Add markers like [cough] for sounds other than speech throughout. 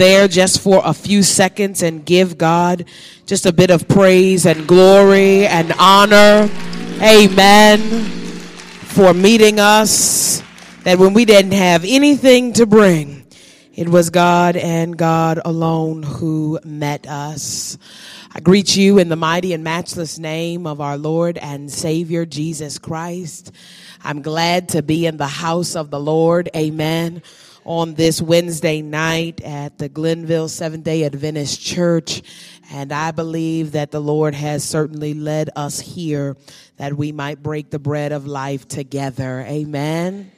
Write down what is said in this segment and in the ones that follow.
there just for a few seconds and give God just a bit of praise and glory and honor. Amen. For meeting us that when we didn't have anything to bring, it was God and God alone who met us. I greet you in the mighty and matchless name of our Lord and Savior Jesus Christ. I'm glad to be in the house of the Lord. Amen on this Wednesday night at the Glenville Seventh day Adventist Church. And I believe that the Lord has certainly led us here that we might break the bread of life together. Amen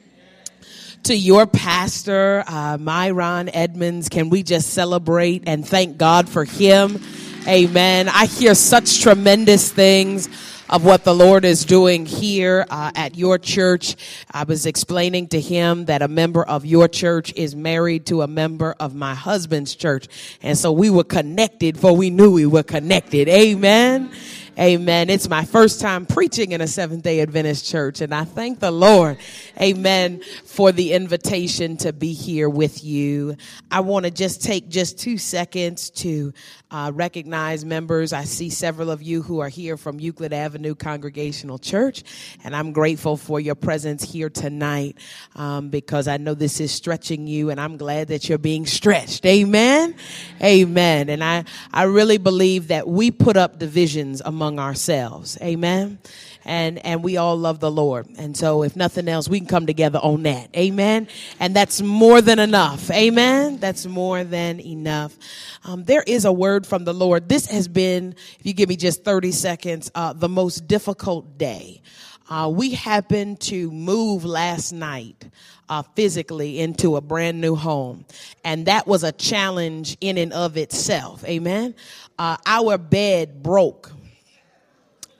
to your pastor, uh, Myron Edmonds. Can we just celebrate and thank God for him? Amen. I hear such tremendous things of what the Lord is doing here uh, at your church. I was explaining to him that a member of your church is married to a member of my husband's church. And so we were connected for we knew we were connected. Amen. Amen. It's my first time preaching in a Seventh day Adventist church, and I thank the Lord, amen, for the invitation to be here with you. I want to just take just two seconds to uh, recognize members. I see several of you who are here from Euclid Avenue Congregational Church, and I'm grateful for your presence here tonight um, because I know this is stretching you, and I'm glad that you're being stretched. Amen. Amen. And I, I really believe that we put up divisions among ourselves. Amen and and we all love the Lord. And so if nothing else, we can come together on that. Amen. And that's more than enough. Amen. That's more than enough. Um, there is a word from the Lord. This has been, if you give me just 30 seconds, uh, the most difficult day. Uh, we happened to move last night uh, physically into a brand new home, and that was a challenge in and of itself. Amen. Uh, our bed broke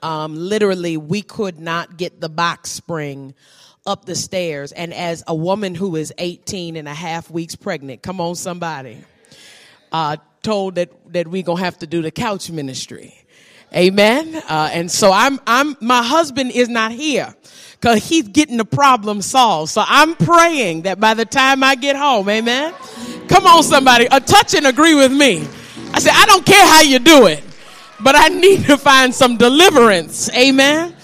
um, literally we could not get the box spring up the stairs. And as a woman who is 18 and a half weeks pregnant, come on, somebody, uh, told that, that we gonna have to do the couch ministry. Amen. Uh, and so I'm, I'm, my husband is not here because he's getting the problem solved. So I'm praying that by the time I get home, amen. Come on, somebody, a touch and agree with me. I said, I don't care how you do it but I need to find some deliverance. Amen.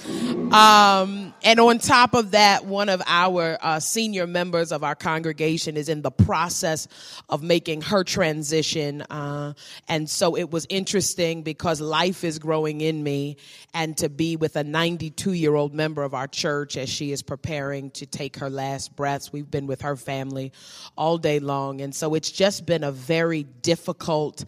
Um, and on top of that, one of our uh, senior members of our congregation is in the process of making her transition. Uh, and so it was interesting because life is growing in me and to be with a 92 year old member of our church as she is preparing to take her last breaths. We've been with her family all day long. And so it's just been a very difficult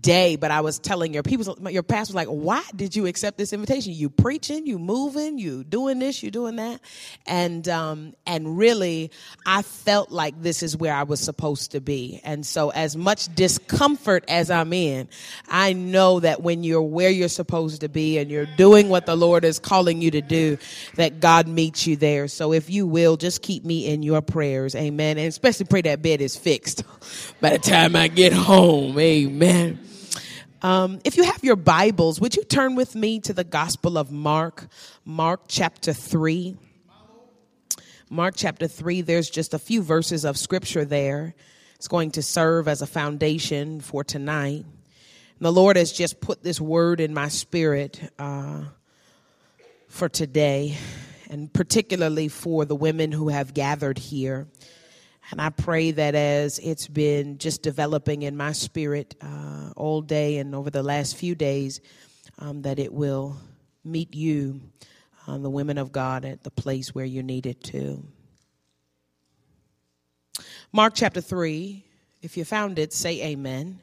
day. But I was telling your people, your pastor was like, why did you accept this invitation? You preaching, you moving, you doing this, you doing that. And, um, and really, I felt like this is where I was supposed to be. And so as much discomfort as I'm in, I know that when you're where you're supposed to be and you're doing what the Lord is calling you to do, that God meets you there. So if you will, just keep me in your prayers. Amen. And especially pray that bed is fixed [laughs] by the time I get home. Amen. Um, if you have your Bibles, would you turn with me to the Gospel of Mark, Mark chapter 3? Mark chapter 3, there's just a few verses of scripture there. It's going to serve as a foundation for tonight. And the Lord has just put this word in my spirit uh, for today, and particularly for the women who have gathered here. And I pray that as it's been just developing in my spirit uh, all day and over the last few days, um, that it will meet you, um, the women of God, at the place where you need it to. Mark chapter 3, if you found it, say amen.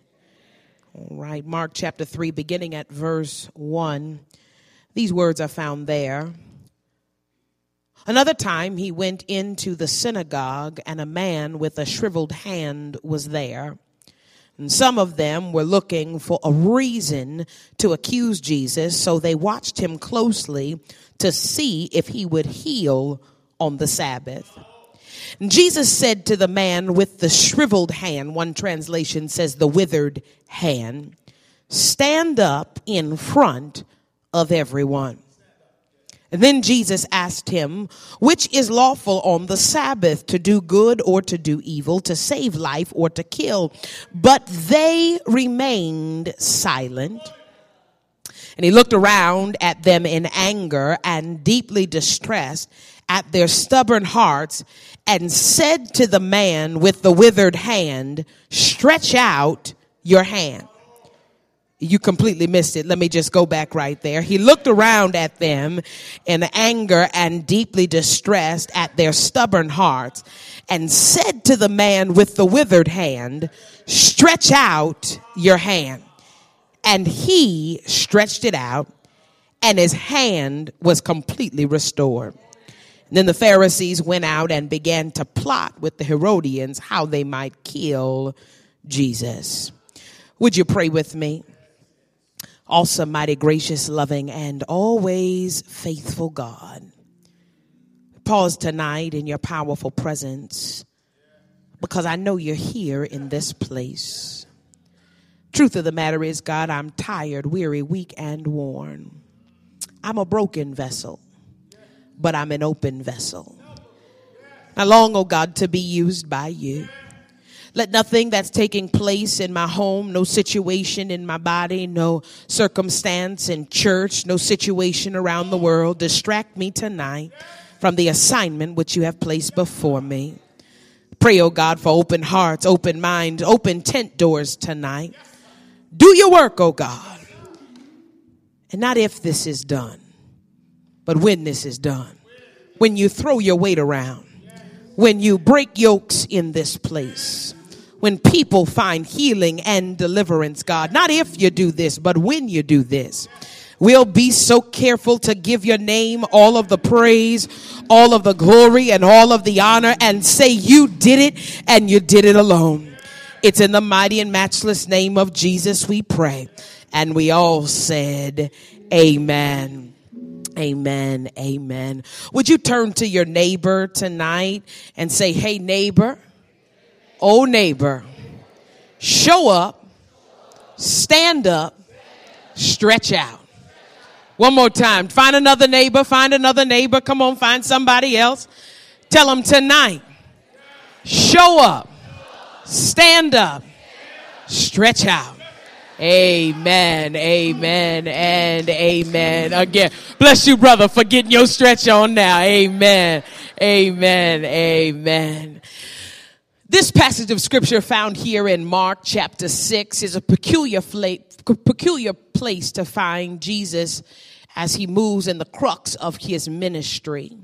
All right, Mark chapter 3, beginning at verse 1. These words are found there. Another time he went into the synagogue, and a man with a shriveled hand was there. And some of them were looking for a reason to accuse Jesus, so they watched him closely to see if he would heal on the Sabbath. And Jesus said to the man with the shriveled hand, one translation says the withered hand, stand up in front of everyone. And then Jesus asked him, Which is lawful on the Sabbath, to do good or to do evil, to save life or to kill? But they remained silent. And he looked around at them in anger and deeply distressed at their stubborn hearts and said to the man with the withered hand, Stretch out your hand you completely missed it. Let me just go back right there. He looked around at them in anger and deeply distressed at their stubborn hearts and said to the man with the withered hand, stretch out your hand. And he stretched it out and his hand was completely restored. And then the Pharisees went out and began to plot with the Herodians how they might kill Jesus. Would you pray with me? Awesome, mighty, gracious, loving, and always faithful God. Pause tonight in your powerful presence because I know you're here in this place. Truth of the matter is, God, I'm tired, weary, weak, and worn. I'm a broken vessel, but I'm an open vessel. I long, oh God, to be used by you. Let nothing that's taking place in my home, no situation in my body, no circumstance in church, no situation around the world distract me tonight from the assignment which you have placed before me. Pray, oh God, for open hearts, open minds, open tent doors tonight. Do your work, oh God. And not if this is done, but when this is done. When you throw your weight around, when you break yokes in this place when people find healing and deliverance, God. Not if you do this, but when you do this. We'll be so careful to give your name all of the praise, all of the glory, and all of the honor and say you did it and you did it alone. It's in the mighty and matchless name of Jesus we pray. And we all said, Amen. Amen. Amen. Would you turn to your neighbor tonight and say, Hey, neighbor, oh neighbor, show up, stand up, stretch out. One more time. Find another neighbor, find another neighbor. Come on, find somebody else. Tell them tonight, show up, stand up, stretch out. Amen, amen, and amen. Again, bless you, brother, for getting your stretch on now. Amen, amen, amen. This passage of scripture found here in Mark chapter 6 is a peculiar, peculiar place to find Jesus as he moves in the crux of his ministry.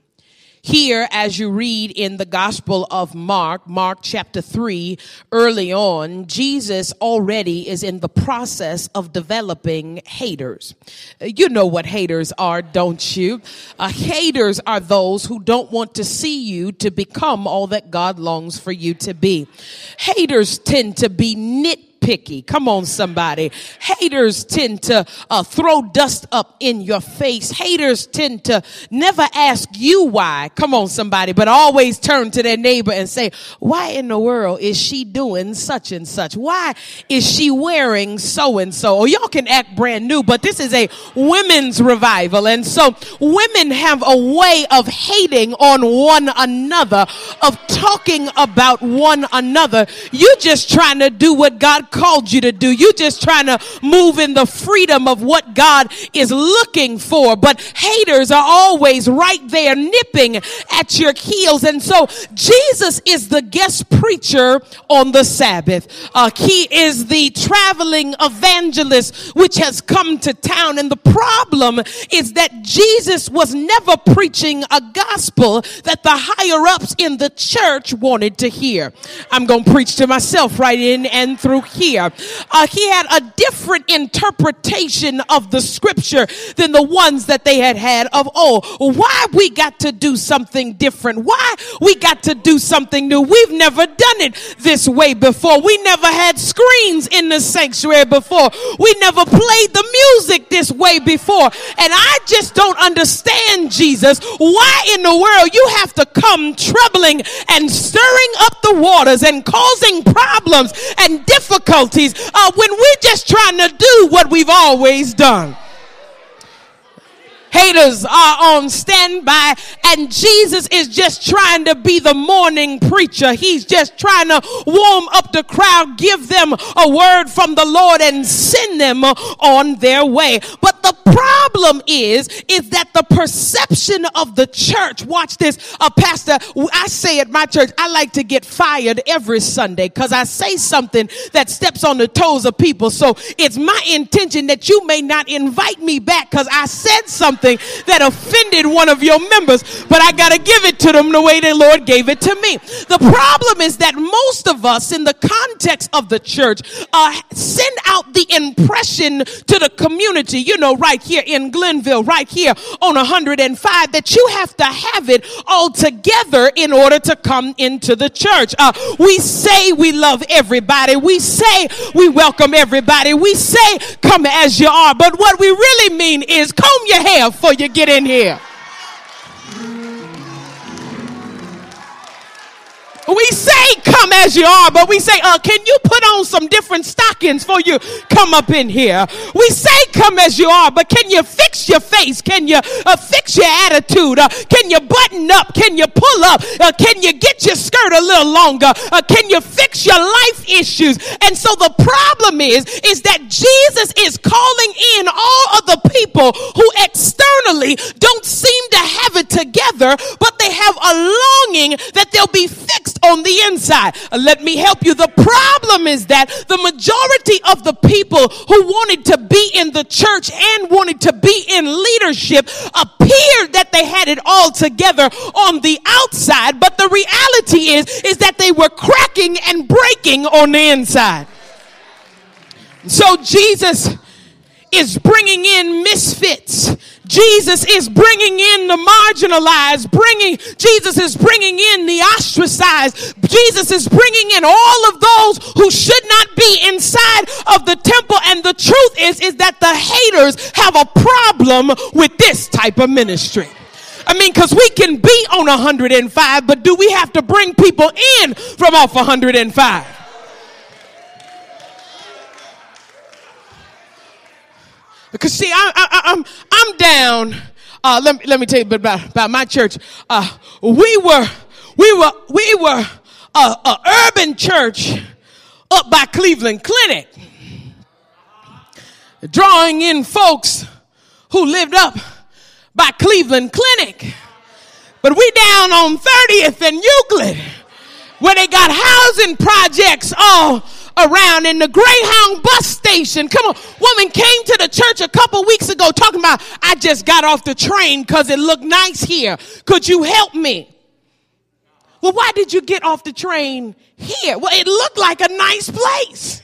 Here, as you read in the Gospel of Mark, Mark chapter 3, early on, Jesus already is in the process of developing haters. You know what haters are, don't you? Uh, haters are those who don't want to see you to become all that God longs for you to be. Haters tend to be nit picky. Come on, somebody. Haters tend to uh, throw dust up in your face. Haters tend to never ask you why. Come on, somebody, but always turn to their neighbor and say, why in the world is she doing such and such? Why is she wearing so and so? Or y'all can act brand new, but this is a women's revival. And so women have a way of hating on one another, of talking about one another. You're just trying to do what God called you to do. You just trying to move in the freedom of what God is looking for. But haters are always right there nipping at your heels. And so Jesus is the guest preacher on the Sabbath. Uh, he is the traveling evangelist which has come to town. And the problem is that Jesus was never preaching a gospel that the higher ups in the church wanted to hear. I'm going to preach to myself right in and through here. Uh, he had a different interpretation of the scripture than the ones that they had had of old. Why we got to do something different? Why we got to do something new? We've never done it this way before. We never had screens in the sanctuary before. We never played the music this way before. And I just don't understand, Jesus, why in the world you have to come troubling and stirring up the waters and causing problems and difficulties uh, when we're just trying to do what we've always done. Haters are on standby, and Jesus is just trying to be the morning preacher. He's just trying to warm up the crowd, give them a word from the Lord, and send them on their way. But the problem is, is that the perception of the church, watch this, uh, Pastor, I say at my church, I like to get fired every Sunday because I say something that steps on the toes of people. So it's my intention that you may not invite me back because I said something something that offended one of your members, but I got to give it to them the way the Lord gave it to me. The problem is that most of us, in the context of the church, uh, send out the impression to the community, you know, right here in Glenville, right here on 105, that you have to have it all together in order to come into the church. Uh, we say we love everybody. We say we welcome everybody. We say come as you are. But what we really mean is comb your hair before you get in here. We say come as you are, but we say, uh, can you put on some different stockings for you come up in here? We say come as you are, but can you fix your face? Can you uh, fix your attitude? Uh, can you button up? Can you pull up? Uh, can you get your skirt a little longer? Uh, can you fix your life issues? And so the problem is, is that Jesus is calling in all of the people who externally don't seem to have it together, but they have a longing that they'll be fixed on the inside. Let me help you. The problem is that the majority of the people who wanted to be in the church and wanted to be in leadership appeared that they had it all together on the outside, but the reality is is that they were cracking and breaking on the inside. So Jesus is bringing in misfits Jesus is bringing in the marginalized, bringing, Jesus is bringing in the ostracized. Jesus is bringing in all of those who should not be inside of the temple. And the truth is, is that the haters have a problem with this type of ministry. I mean, because we can be on 105, but do we have to bring people in from off 105? Because see, I, I, I'm I'm down. Uh, let me let me tell you about, about my church. Uh, we were we were we were a, a urban church up by Cleveland Clinic, drawing in folks who lived up by Cleveland Clinic. But we down on 30th and Euclid, where they got housing projects all around in the Greyhound bus station. Come on, woman came to the church a couple weeks ago talking about, I just got off the train because it looked nice here. Could you help me? Well, why did you get off the train here? Well, it looked like a nice place.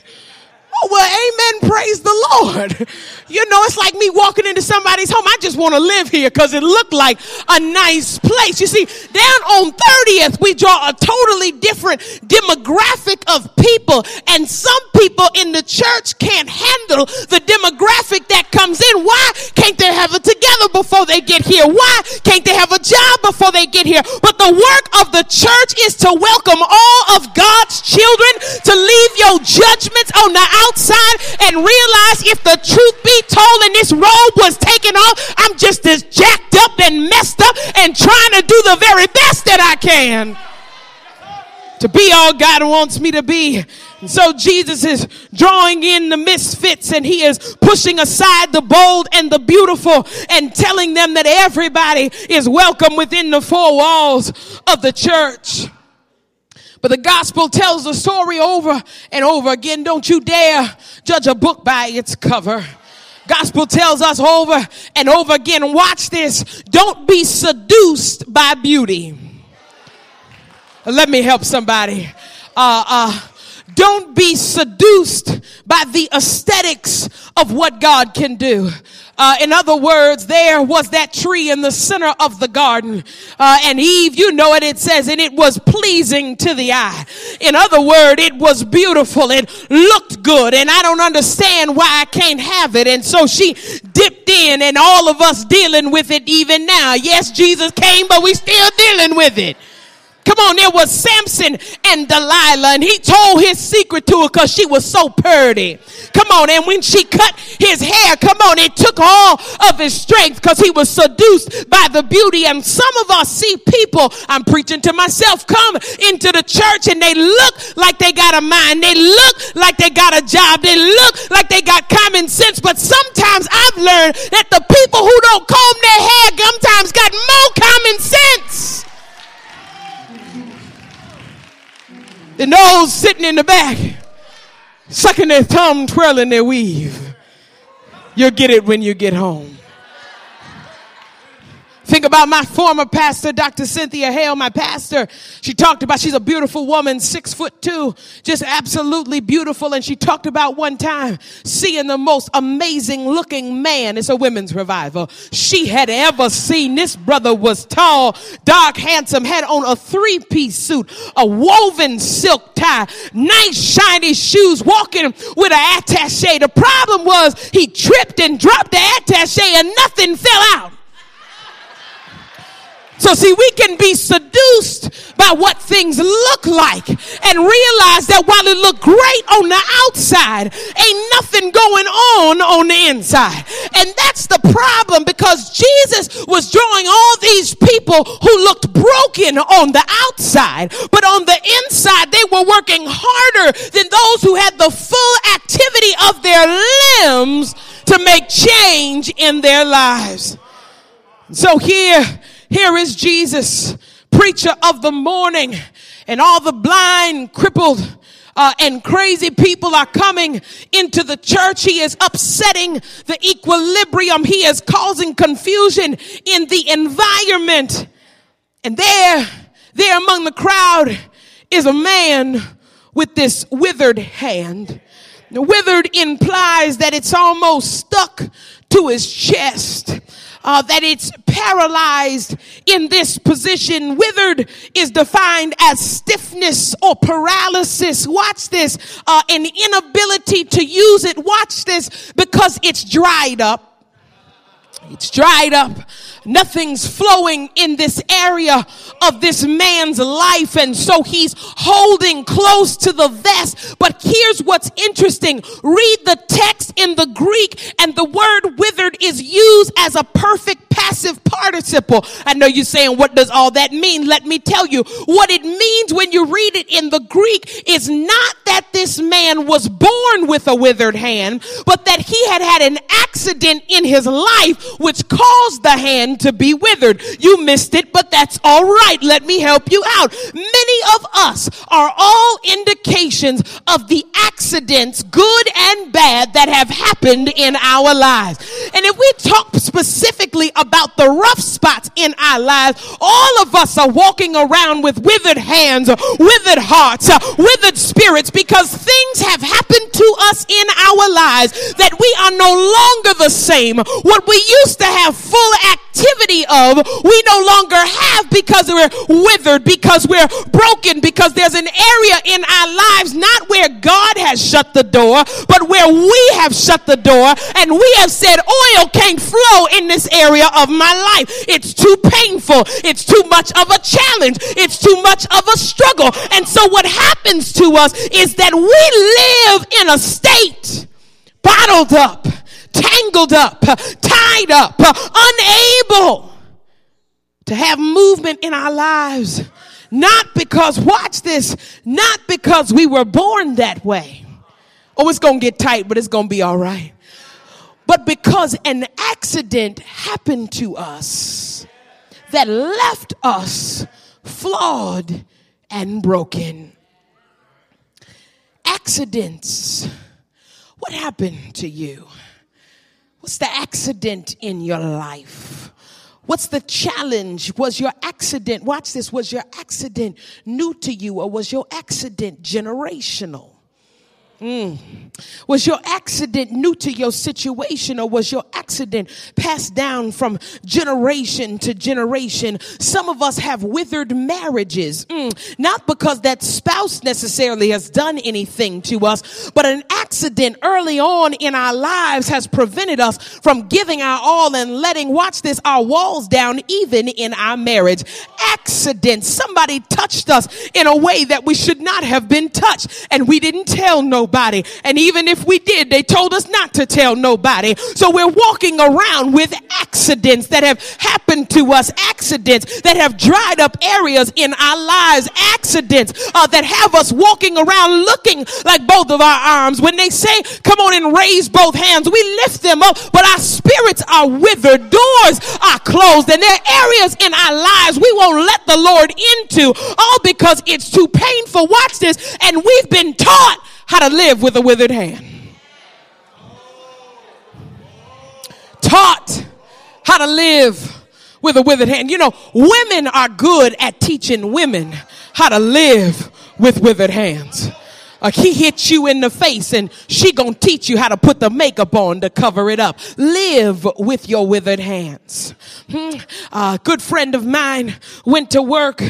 Oh, well, amen. Praise the Lord. [laughs] You know, it's like me walking into somebody's home. I just want to live here because it looked like a nice place. You see, down on 30th, we draw a totally different demographic of people. And some people in the church can't handle the demographic that comes in. Why can't they have it together before they get here? Why can't they have a job before they get here? But the work of the church is to welcome all of God's children to leave your judgments on the outside and realize if the truth be told and this robe was taken off, I'm just as jacked up and messed up and trying to do the very best that I can to be all God wants me to be. So Jesus is drawing in the misfits and he is pushing aside the bold and the beautiful and telling them that everybody is welcome within the four walls of the church. But the gospel tells the story over and over again. Don't you dare judge a book by its cover. Gospel tells us over and over again. Watch this. Don't be seduced by beauty. Let me help somebody. Uh, uh, don't be seduced by the aesthetics of what God can do. Uh, in other words, there was that tree in the center of the garden. Uh, and Eve, you know it, it says, and it was pleasing to the eye. In other words, it was beautiful. It looked good. And I don't understand why I can't have it. And so she dipped in and all of us dealing with it even now. Yes, Jesus came, but we still dealing with it. Come on, there was Samson and Delilah, and he told his secret to her because she was so purty. Come on, and when she cut his hair, come on, it took all of his strength because he was seduced by the beauty. And some of us see people, I'm preaching to myself, come into the church and they look like they got a mind, they look like they got a job, they look like they got common sense. But sometimes I've learned that the people who don't comb their hair sometimes got more common sense. Than those sitting in the back, sucking their thumb, twirling their weave. You'll get it when you get home. Think about my former pastor, Dr. Cynthia Hale, my pastor. She talked about, she's a beautiful woman, six foot two, just absolutely beautiful. And she talked about one time seeing the most amazing looking man. It's a women's revival. She had ever seen. This brother was tall, dark, handsome, had on a three piece suit, a woven silk tie, nice shiny shoes, walking with an attache. The problem was he tripped and dropped the attache and nothing fell out. So, see, we can be seduced by what things look like and realize that while it looked great on the outside, ain't nothing going on on the inside. And that's the problem because Jesus was drawing all these people who looked broken on the outside, but on the inside, they were working harder than those who had the full activity of their limbs to make change in their lives. So here, here is Jesus, preacher of the morning, and all the blind, crippled, uh, and crazy people are coming into the church. He is upsetting the equilibrium. He is causing confusion in the environment. And there, there among the crowd is a man with this withered hand. The withered implies that it's almost stuck to his chest uh, that it's paralyzed in this position. Withered is defined as stiffness or paralysis. Watch this, uh, an inability to use it. Watch this because it's dried up. It's dried up. Nothing's flowing in this area of this man's life. And so he's holding close to the vest. But here's what's interesting. Read the text in the Greek and the word withered is used as a perfect passive participle. I know you're saying, what does all that mean? Let me tell you. What it means when you read it in the Greek is not that this man was born with a withered hand, but that he had had an accident in his life which caused the hand to be withered. You missed it, but that's all right. Let me help you out. Many of us are all indications of the accidents, good and bad, that have happened in our lives. And if we talk specifically about the rough spots in our lives, all of us are walking around with withered hands, withered hearts, withered spirits because things have happened to us in our lives that we are no longer the same. What we used to have full activity of, we no longer have because we're withered, because we're broken, because there's an area in our lives not where God has shut the door, but where we have shut the door and we have said oil can't flow in this area of my life. It's too painful. It's too much of a challenge. It's too much of a struggle. And so what happens to us is that we live in a state bottled up tangled up, tied up, unable to have movement in our lives. Not because, watch this, not because we were born that way. Oh, it's going to get tight, but it's going to be all right. But because an accident happened to us that left us flawed and broken. Accidents. What happened to you? What's the accident in your life? What's the challenge? Was your accident, watch this, was your accident new to you or was your accident generational? Mm. Was your accident new to your situation or was your accident passed down from generation to generation? Some of us have withered marriages, mm, not because that spouse necessarily has done anything to us, but an accident early on in our lives has prevented us from giving our all and letting, watch this, our walls down even in our marriage. Accident. Somebody touched us in a way that we should not have been touched and we didn't tell nobody. And even if we did, they told us not to tell nobody. So we're walking around with accidents that have happened to us, accidents that have dried up areas in our lives, accidents uh, that have us walking around looking like both of our arms. When they say, come on and raise both hands, we lift them up, but our spirits are withered, doors are closed, and there are areas in our lives we won't let the Lord into, all because it's too painful. Watch this, and we've been taught how to live with a withered hand. Taught how to live with a withered hand. You know, women are good at teaching women how to live with withered hands. Like he hits you in the face and she gonna teach you how to put the makeup on to cover it up. Live with your withered hands. Hmm. A good friend of mine went to work,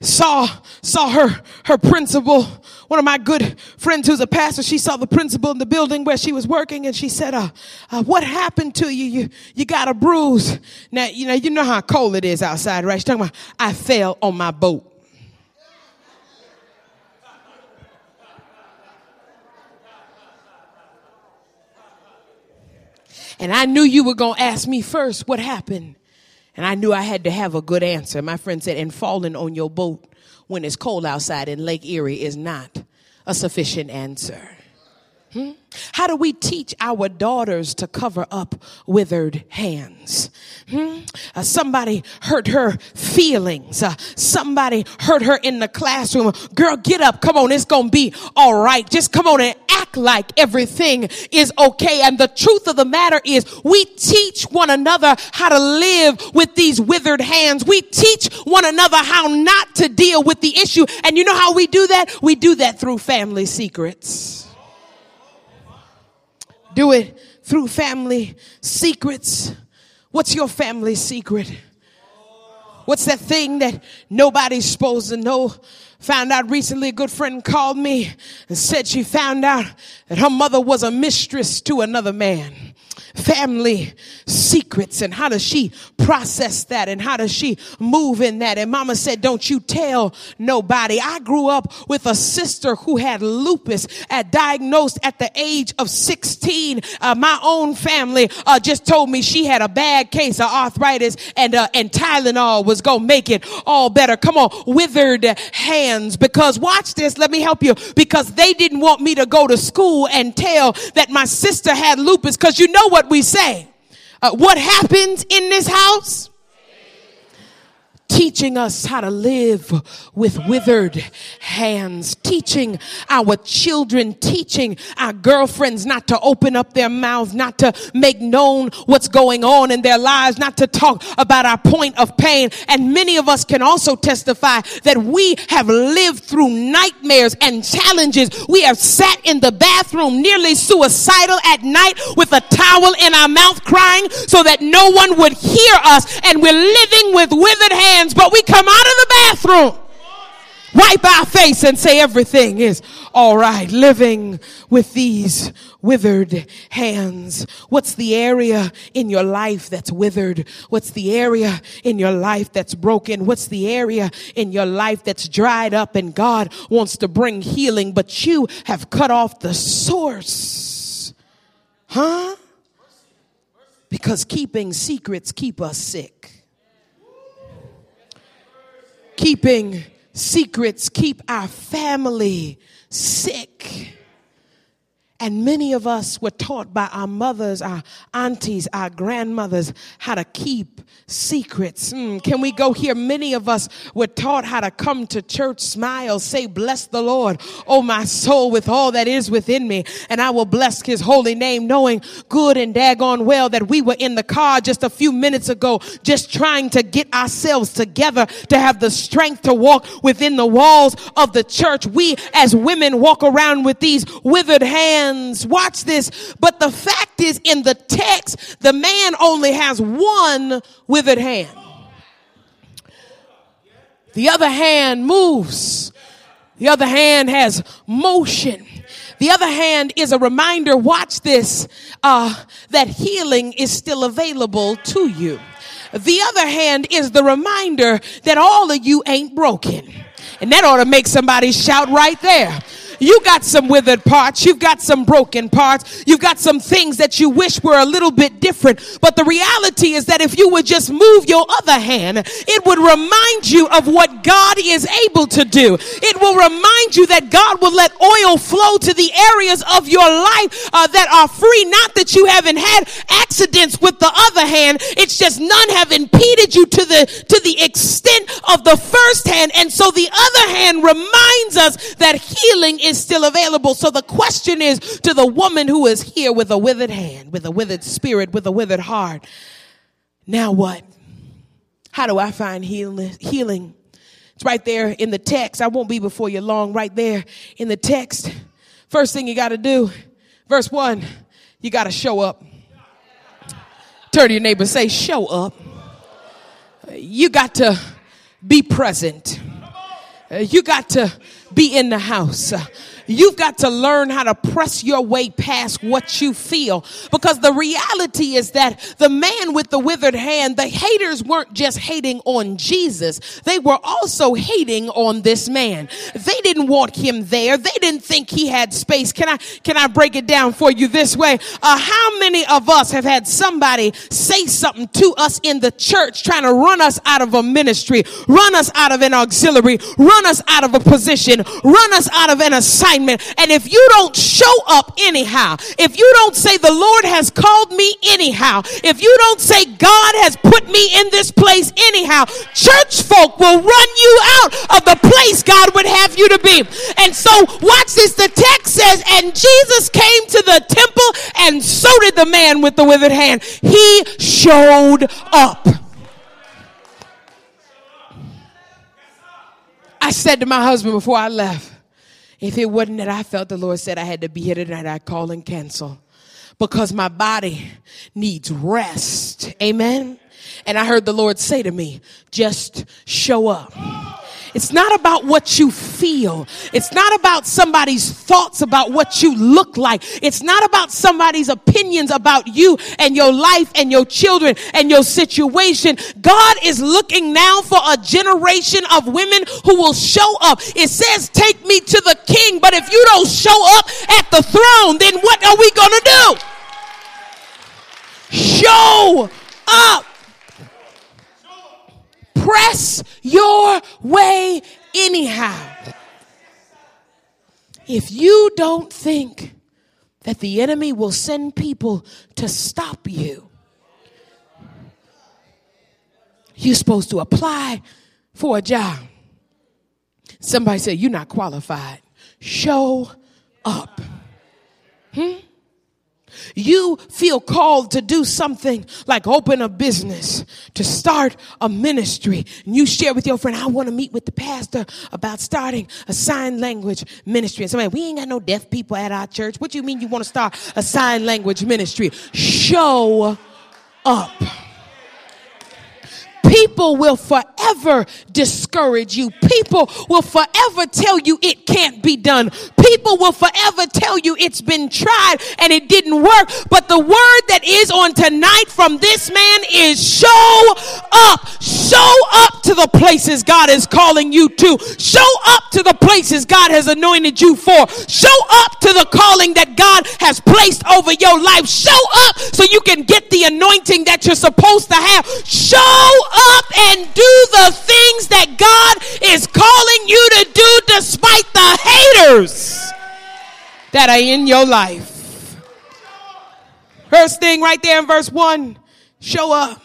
saw, saw her, her principal, one of my good friends who's a pastor, she saw the principal in the building where she was working and she said, uh, uh, what happened to you? You, you got a bruise. Now, you know, you know how cold it is outside, right? She's talking about, I fell on my boat. And I knew you were going to ask me first what happened. And I knew I had to have a good answer. My friend said, and falling on your boat when it's cold outside in Lake Erie is not a sufficient answer. Hmm? How do we teach our daughters to cover up withered hands? Hmm? Uh, somebody hurt her feelings. Uh, somebody hurt her in the classroom. Girl, get up. Come on. It's going to be all right. Just come on and act like everything is okay. And the truth of the matter is we teach one another how to live with these withered hands. We teach one another how not to deal with the issue. And you know how we do that? We do that through family secrets. Do it through family secrets. What's your family secret? What's that thing that nobody's supposed to know? Found out recently, a good friend called me and said she found out that her mother was a mistress to another man family secrets and how does she process that and how does she move in that? And mama said, don't you tell nobody. I grew up with a sister who had lupus at diagnosed at the age of 16. Uh, my own family uh, just told me she had a bad case of arthritis and, uh, and Tylenol was going to make it all better. Come on, withered hands because watch this. Let me help you because they didn't want me to go to school and tell that my sister had lupus because you know what what we say. Uh, what happens in this house? Teaching us how to live with withered hands, teaching our children, teaching our girlfriends not to open up their mouths, not to make known what's going on in their lives, not to talk about our point of pain. And many of us can also testify that we have lived through nightmares and challenges. We have sat in the bathroom nearly suicidal at night with a towel in our mouth crying so that no one would hear us. And we're living with withered hands hands, but we come out of the bathroom, wipe our face, and say everything is all right. Living with these withered hands. What's the area in your life that's withered? What's the area in your life that's broken? What's the area in your life that's dried up and God wants to bring healing, but you have cut off the source? Huh? Because keeping secrets keep us sick keeping secrets keep our family sick. And many of us were taught by our mothers, our aunties, our grandmothers how to keep secrets. Mm, can we go here? Many of us were taught how to come to church, smile, say, Bless the Lord, oh my soul, with all that is within me. And I will bless his holy name, knowing good and daggone well that we were in the car just a few minutes ago, just trying to get ourselves together to have the strength to walk within the walls of the church. We as women walk around with these withered hands Watch this. But the fact is, in the text, the man only has one withered hand. The other hand moves. The other hand has motion. The other hand is a reminder, watch this, uh, that healing is still available to you. The other hand is the reminder that all of you ain't broken. And that ought to make somebody shout right there. You got some withered parts. You've got some broken parts. You've got some things that you wish were a little bit different. But the reality is that if you would just move your other hand, it would remind you of what God is able to do. It will remind you that God will let oil flow to the areas of your life uh, that are free. Not that you haven't had accidents with the other hand. It's just none have impeded you to the, to the extent of the first hand. And so the other hand reminds us that healing is is still available. So the question is to the woman who is here with a withered hand, with a withered spirit, with a withered heart. Now what? How do I find healing? It's right there in the text. I won't be before you long, right there in the text. First thing you got to do, verse one, you got to show up. Turn to your neighbor, say, show up. You got to be present. You got to be in the house. You've got to learn how to press your way past what you feel. Because the reality is that the man with the withered hand, the haters weren't just hating on Jesus. They were also hating on this man. They didn't want him there. They didn't think he had space. Can I, can I break it down for you this way? Uh, how many of us have had somebody say something to us in the church trying to run us out of a ministry, run us out of an auxiliary, run us out of a position, run us out of an assignment? Assignment. And if you don't show up anyhow, if you don't say the Lord has called me anyhow, if you don't say God has put me in this place anyhow, church folk will run you out of the place God would have you to be. And so watch this. The text says, and Jesus came to the temple and so did the man with the withered hand. He showed up. I said to my husband before I left, if it wasn't that I felt the Lord said I had to be here tonight, I'd call and cancel because my body needs rest. Amen. And I heard the Lord say to me, just show up. It's not about what you feel. It's not about somebody's thoughts about what you look like. It's not about somebody's opinions about you and your life and your children and your situation. God is looking now for a generation of women who will show up. It says, take me to the king. But if you don't show up at the throne, then what are we going to do? Show up press your way anyhow. If you don't think that the enemy will send people to stop you, you're supposed to apply for a job. Somebody said, You're not qualified. Show up. Hmm? You feel called to do something like open a business, to start a ministry, and you share with your friend, I want to meet with the pastor about starting a sign language ministry. And somebody, we ain't got no deaf people at our church. What do you mean you want to start a sign language ministry? Show up. People will forever discourage you. People will forever tell you it can't be done. People will forever tell you it's been tried and it didn't work. But the word that is on tonight from this man is show up. Show up to the places God is calling you to. Show up to the places God has anointed you for. Show up to the calling that God has placed over your life. Show up so you can get the anointing that you're supposed to have. Show up and do the things that God is calling you to do despite the haters that are in your life. First thing right there in verse 1 show up.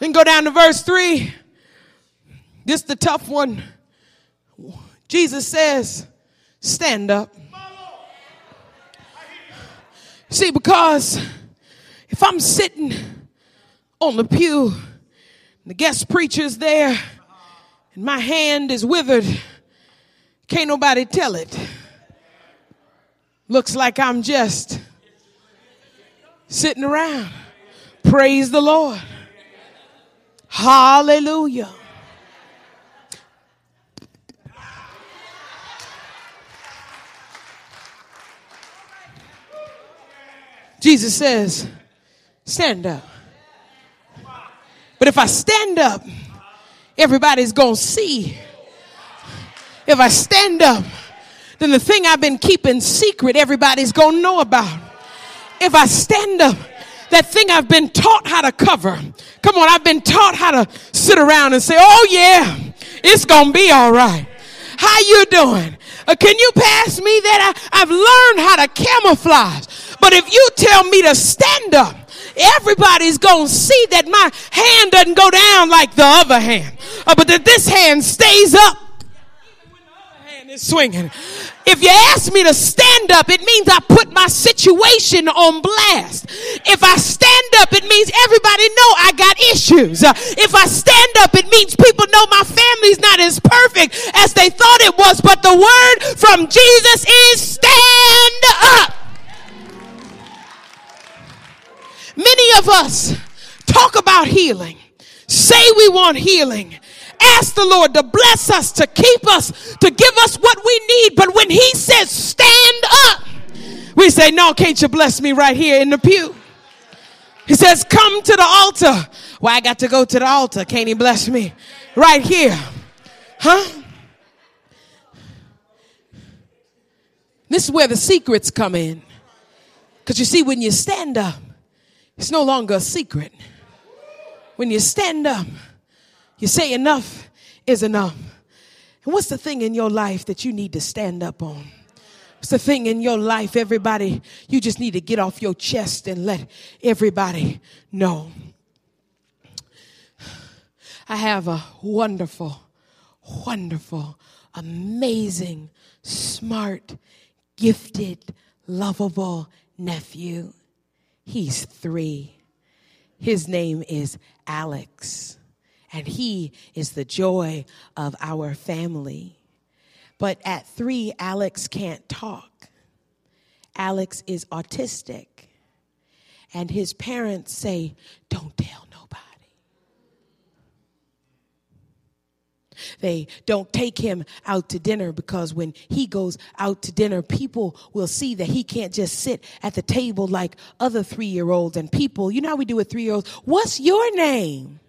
Then go down to verse 3. This is the tough one. Jesus says, Stand up. See, because if I'm sitting on the pew, the guest preacher's there, and my hand is withered, can't nobody tell it. Looks like I'm just sitting around. Praise the Lord. Hallelujah. Jesus says, stand up. But if I stand up, everybody's going to see. If I stand up, then the thing I've been keeping secret, everybody's going to know about. If I stand up, that thing I've been taught how to cover. Come on, I've been taught how to sit around and say, "Oh yeah, it's going to be all right." How you doing? Uh, can you pass me that? I, I've learned how to camouflage. But if you tell me to stand up, everybody's going to see that my hand doesn't go down like the other hand, uh, but that this hand stays up is swinging. If you ask me to stand up, it means I put my situation on blast. If I stand up, it means everybody know I got issues. Uh, if I stand up, it means people know my family's not as perfect as they thought it was. But the word from Jesus is stand up. Many of us talk about healing, say we want healing, ask the Lord to bless us, to keep us, to give us what we need. But when He says, stand up, we say, No, can't you bless me right here in the pew? He says, Come to the altar. Well, I got to go to the altar. Can't He bless me right here? Huh? This is where the secrets come in. Because you see, when you stand up, it's no longer a secret. When you stand up, you say enough is enough. And what's the thing in your life that you need to stand up on? What's the thing in your life, everybody, you just need to get off your chest and let everybody know? I have a wonderful, wonderful, amazing, smart, gifted, lovable nephew. He's three. His name is Alex and he is the joy of our family. But at three, Alex can't talk. Alex is autistic. And his parents say, Don't tell nobody. They don't take him out to dinner because when he goes out to dinner, people will see that he can't just sit at the table like other three year olds. And people, you know how we do with three year olds? What's your name?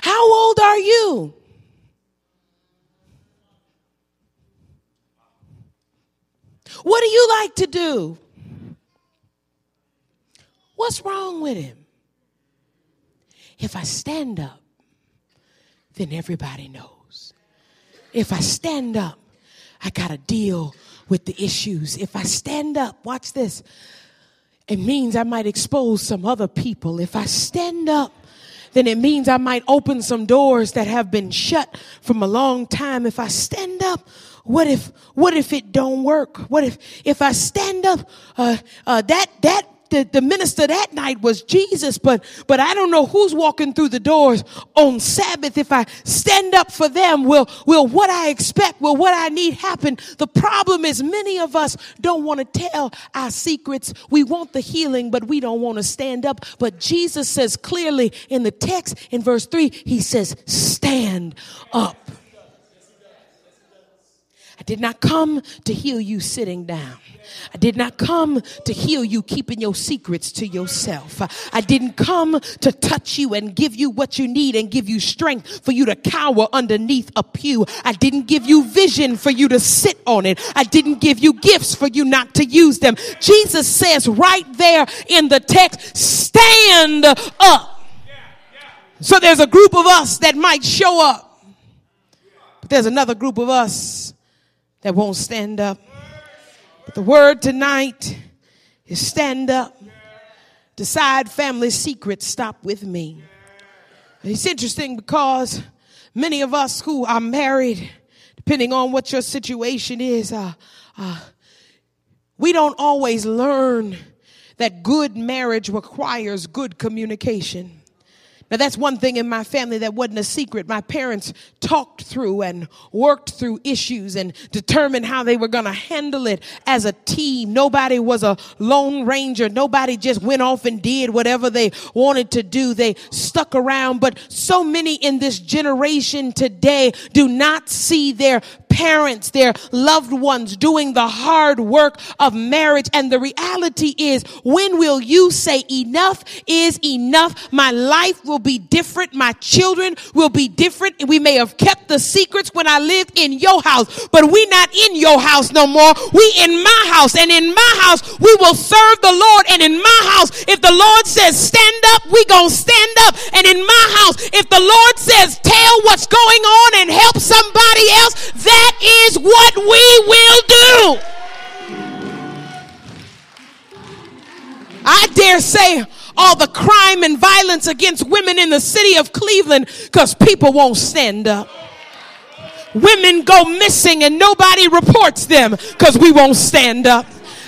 How old are you? What do you like to do? What's wrong with him? If I stand up, then everybody knows. If I stand up, I got to deal with the issues. If I stand up, watch this, it means I might expose some other people. If I stand up, then it means I might open some doors that have been shut from a long time. If I stand up, what if, what if it don't work? What if, if I stand up, uh, uh, that, that the, the minister that night was Jesus, but, but I don't know who's walking through the doors on Sabbath. If I stand up for them, will, will what I expect, will what I need happen? The problem is many of us don't want to tell our secrets. We want the healing, but we don't want to stand up. But Jesus says clearly in the text in verse three, he says, stand up. I did not come to heal you sitting down. I did not come to heal you keeping your secrets to yourself. I didn't come to touch you and give you what you need and give you strength for you to cower underneath a pew. I didn't give you vision for you to sit on it. I didn't give you gifts for you not to use them. Jesus says right there in the text, stand up. So there's a group of us that might show up. But there's another group of us that won't stand up. But the word tonight is stand up. Decide family secrets stop with me. It's interesting because many of us who are married, depending on what your situation is, uh, uh, we don't always learn that good marriage requires good communication. Now, that's one thing in my family that wasn't a secret. My parents talked through and worked through issues and determined how they were going to handle it as a team. Nobody was a lone ranger. Nobody just went off and did whatever they wanted to do. They stuck around. But so many in this generation today do not see their parents, their loved ones doing the hard work of marriage. And the reality is, when will you say enough is enough? My life will be different. My children will be different. We may have kept the secrets when I lived in your house, but we not in your house no more. We in my house. And in my house, we will serve the Lord. And in my house, if the Lord says stand up, we gonna stand up. And in my house, if the Lord says tell what's going on and help somebody else, that is what we will do. I dare say all the crime and violence against women in the city of Cleveland because people won't stand up. Women go missing and nobody reports them because we won't stand up.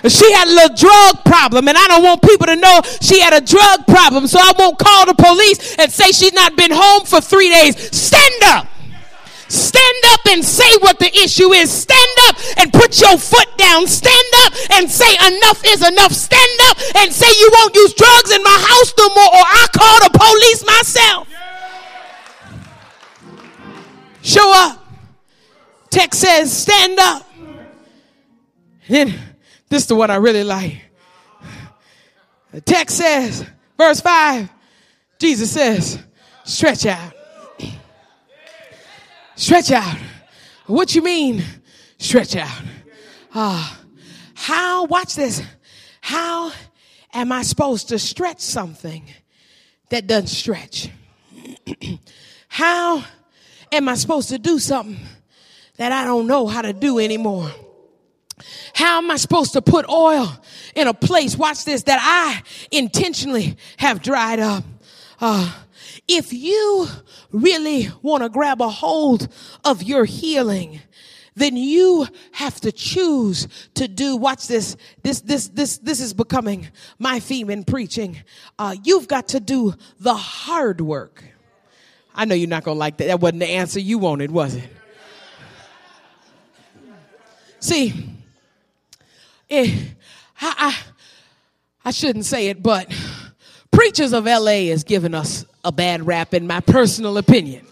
She had a little drug problem, and I don't want people to know she had a drug problem, so I won't call the police and say she's not been home for three days. Stand up. Stand up and say what the issue is. Stand up and put your foot down. Stand up and say enough is enough. Stand up and say you won't use drugs in my house no more or I call the police myself. Show up. Text says stand up. And this is the one I really like. The text says, verse 5, Jesus says, stretch out. Stretch out. What you mean, stretch out? Uh, how, watch this. How am I supposed to stretch something that doesn't stretch? [clears throat] how am I supposed to do something that I don't know how to do anymore? How am I supposed to put oil in a place, watch this, that I intentionally have dried up? Uh, if you really want to grab a hold of your healing, then you have to choose to do watch this this this this this is becoming my theme in preaching. Uh, you've got to do the hard work. I know you're not gonna like that. That wasn't the answer you wanted was it? See eh, I, I, I shouldn't say it but Preachers of L.A. is giving us a bad rap, in my personal opinion.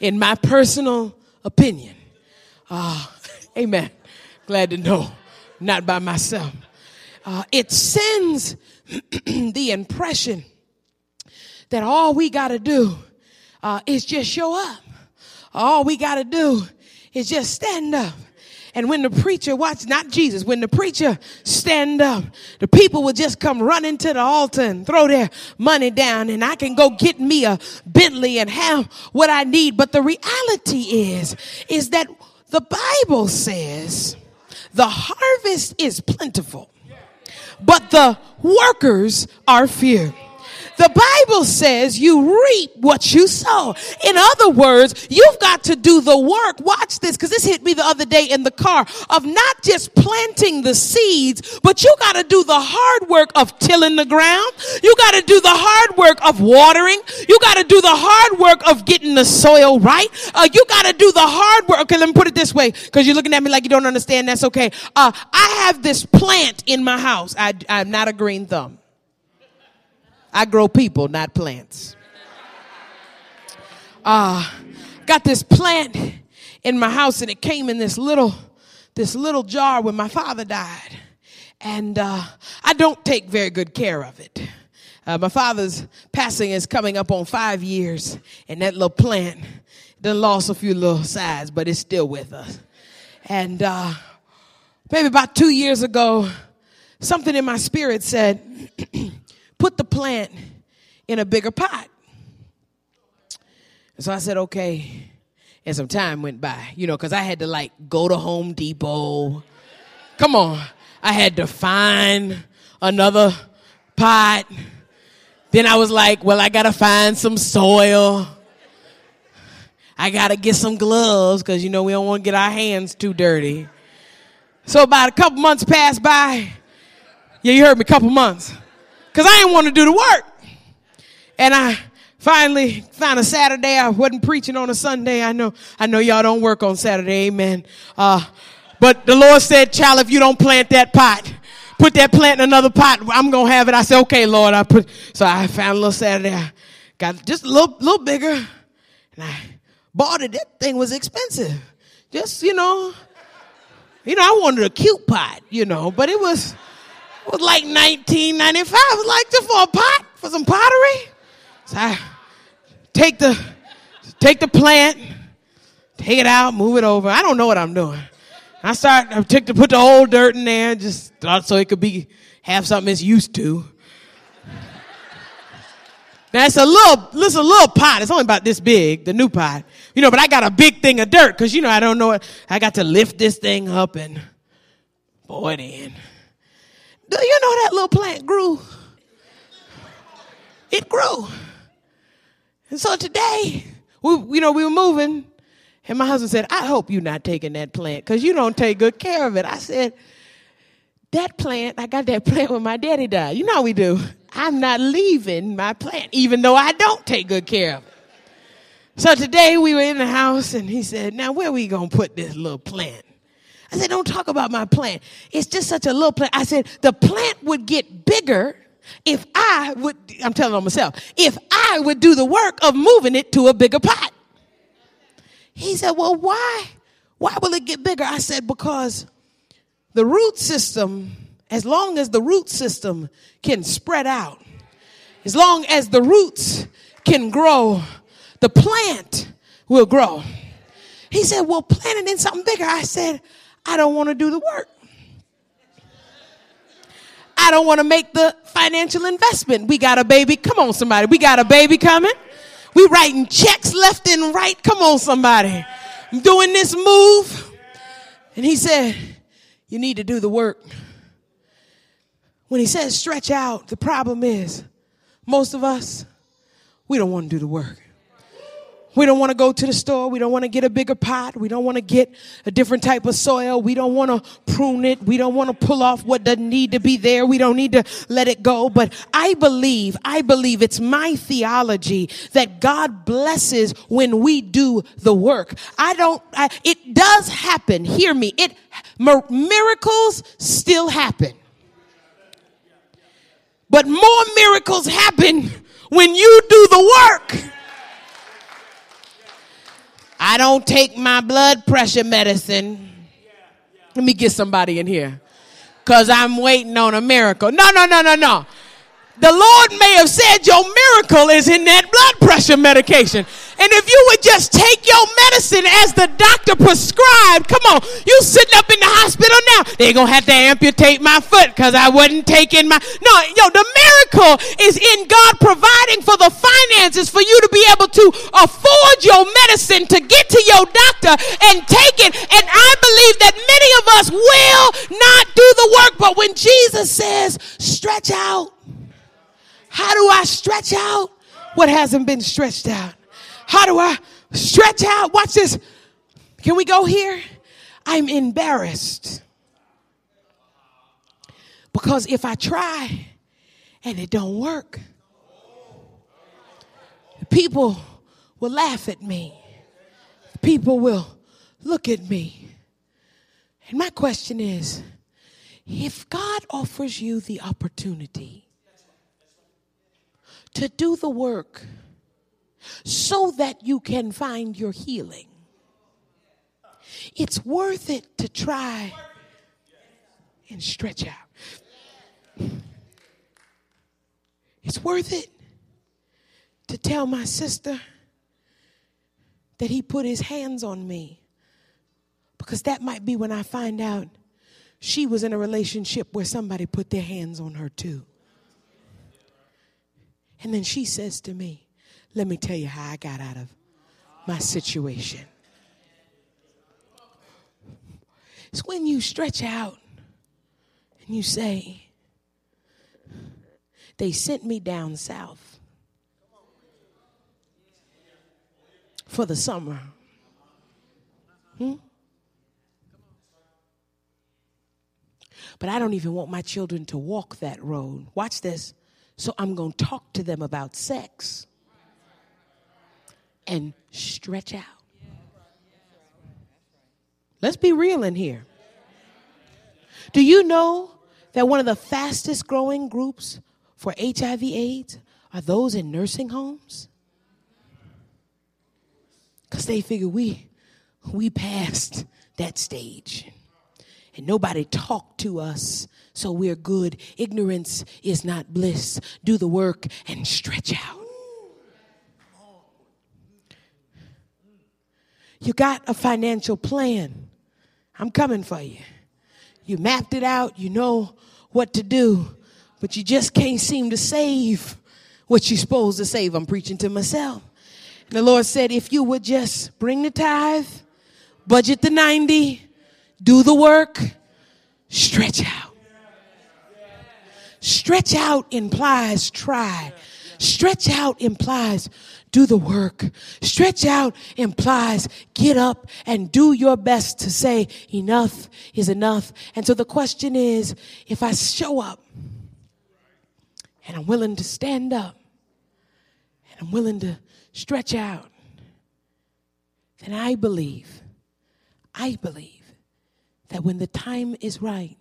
In my personal opinion. Ah, uh, amen. Glad to know, not by myself. Uh, it sends [clears throat] the impression that all we got to do uh, is just show up. All we got to do is just stand up and when the preacher, watch, not Jesus, when the preacher stand up, the people will just come running to the altar and throw their money down and I can go get me a Bentley and have what I need. But the reality is, is that the Bible says the harvest is plentiful, but the workers are few. The Bible says you reap what you sow. In other words, you've got to do the work. Watch this, because this hit me the other day in the car of not just planting the seeds, but you got to do the hard work of tilling the ground. You got to do the hard work of watering. You got to do the hard work of getting the soil right. Uh, you got to do the hard work. Okay, let me put it this way, because you're looking at me like you don't understand. That's okay. Uh, I have this plant in my house. I, I'm not a green thumb. I grow people, not plants. Uh, got this plant in my house and it came in this little, this little jar when my father died. And uh, I don't take very good care of it. Uh, my father's passing is coming up on five years, and that little plant done lost a few little sides, but it's still with us. And uh, maybe about two years ago, something in my spirit said, [clears throat] put the plant in a bigger pot. So I said, okay. And some time went by, you know, because I had to like go to Home Depot. Come on. I had to find another pot. Then I was like, well, I got to find some soil. I got to get some gloves because, you know, we don't want to get our hands too dirty. So about a couple months passed by. Yeah, you heard me, couple months because I didn't want to do the work. And I finally found a Saturday. I wasn't preaching on a Sunday. I know, I know y'all don't work on Saturday. Amen. Uh, but the Lord said, child, if you don't plant that pot, put that plant in another pot, I'm going to have it. I said, okay, Lord. I put, so I found a little Saturday. I got just a little, little bigger and I bought it. That thing was expensive. Just, you know, you know, I wanted a cute pot, you know, but it was, it was like 1995. It was like just for a pot, for some pottery. So I take the, take the plant, take it out, move it over. I don't know what I'm doing. I start, I took to put the old dirt in there, just so it could be, have something it's used to. Now it's a little, it's a little pot. It's only about this big, the new pot. You know, but I got a big thing of dirt because you know I don't know it. I got to lift this thing up and boy, then. Do you know that little plant grew? It grew. And so today, we, you know, we were moving, and my husband said, I hope you're not taking that plant because you don't take good care of it. I said, that plant, I got that [laughs] plant when my daddy died. You know how we do. I'm not leaving my plant, even though I don't take good care of it. So today we were in the house and he said, Now where we gonna put this little plant? I said, Don't talk about my plant. It's just such a little plant. I said, The plant would get bigger if I would, I'm telling on myself, if I would do the work of moving it to a bigger pot. He said, Well, why? Why will it get bigger? I said, Because the root system as long as the root system can spread out, as long as the roots can grow, the plant will grow. He said, Well, plant it in something bigger. I said, I don't want to do the work. I don't want to make the financial investment. We got a baby. Come on, somebody. We got a baby coming. We writing checks left and right. Come on, somebody. I'm doing this move. And he said, You need to do the work. When he says stretch out, the problem is most of us, we don't want to do the work. We don't want to go to the store. We don't want to get a bigger pot. We don't want to get a different type of soil. We don't want to prune it. We don't want to pull off what doesn't need to be there. We don't need to let it go. But I believe, I believe it's my theology that God blesses when we do the work. I don't, I, it does happen. Hear me. It, miracles still happen. But more miracles happen when you do the work. I don't take my blood pressure medicine. Let me get somebody in here. Because I'm waiting on a miracle. No, no, no, no, no. The Lord may have said your miracle is in that blood pressure medication. And if you would just take your medicine as the doctor prescribed, come on, you sitting up in the hospital now, they're going to have to amputate my foot because I wasn't taking my. No, yo, the miracle is in God providing for the finances for you to be able to afford your medicine to get to your doctor and take it. And I believe that many of us will not do the work, but when Jesus says, stretch out, how do I stretch out what hasn't been stretched out? How do I stretch out? Watch this. Can we go here? I'm embarrassed. Because if I try and it don't work, people will laugh at me. People will look at me. And my question is if God offers you the opportunity to do the work, so that you can find your healing. It's worth it to try and stretch out. It's worth it to tell my sister that he put his hands on me because that might be when I find out she was in a relationship where somebody put their hands on her too. And then she says to me, let me tell you how I got out of my situation. It's when you stretch out and you say, They sent me down south for the summer. Hmm? But I don't even want my children to walk that road. Watch this. So I'm going to talk to them about sex. And stretch out. Let's be real in here. Do you know that one of the fastest growing groups for HIV AIDS are those in nursing homes? Because they figure we, we passed that stage. And nobody talked to us, so we're good. Ignorance is not bliss. Do the work and stretch out. You got a financial plan. I'm coming for you. You mapped it out, you know what to do, but you just can't seem to save what you're supposed to save. I'm preaching to myself. And the Lord said, if you would just bring the tithe, budget the 90, do the work, stretch out. Stretch out implies try. Stretch out implies do the work. Stretch out implies get up and do your best to say enough is enough. And so the question is if I show up and I'm willing to stand up and I'm willing to stretch out, then I believe, I believe that when the time is right,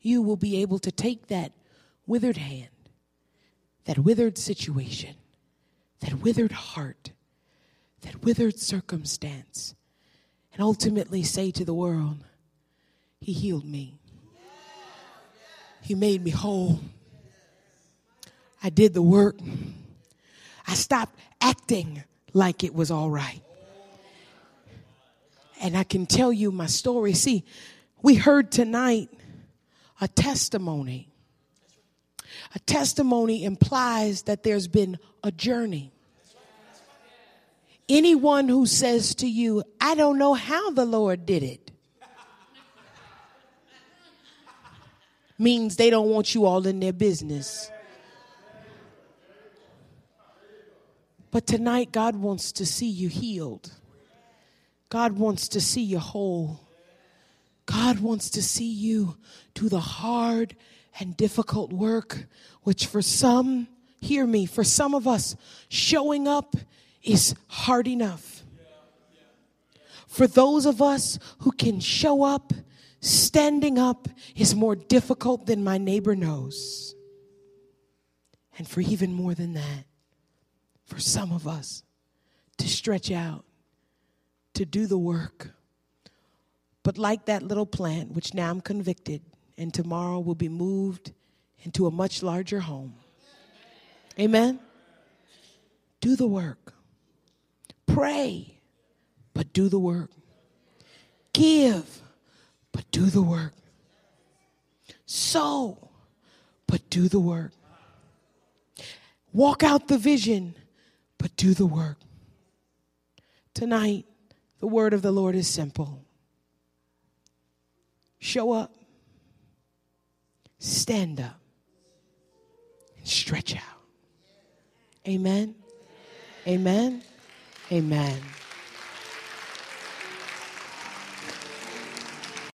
you will be able to take that withered hand, that withered situation, that withered heart, that withered circumstance, and ultimately say to the world, He healed me. He made me whole. I did the work. I stopped acting like it was all right. And I can tell you my story. See, we heard tonight a testimony. A testimony implies that there's been a journey. Anyone who says to you, I don't know how the Lord did it, means they don't want you all in their business. But tonight, God wants to see you healed. God wants to see you whole. God wants to see you do the hard and difficult work, which for some, hear me, for some of us, showing up is hard enough. For those of us who can show up, standing up is more difficult than my neighbor knows. And for even more than that, for some of us to stretch out, to do the work. But like that little plant, which now I'm convicted, and tomorrow will be moved into a much larger home. Amen? Do the work. Pray, but do the work. Give, but do the work. Sow, but do the work. Walk out the vision, but do the work. Tonight, the word of the Lord is simple show up, stand up, and stretch out. Amen. Amen. Amen.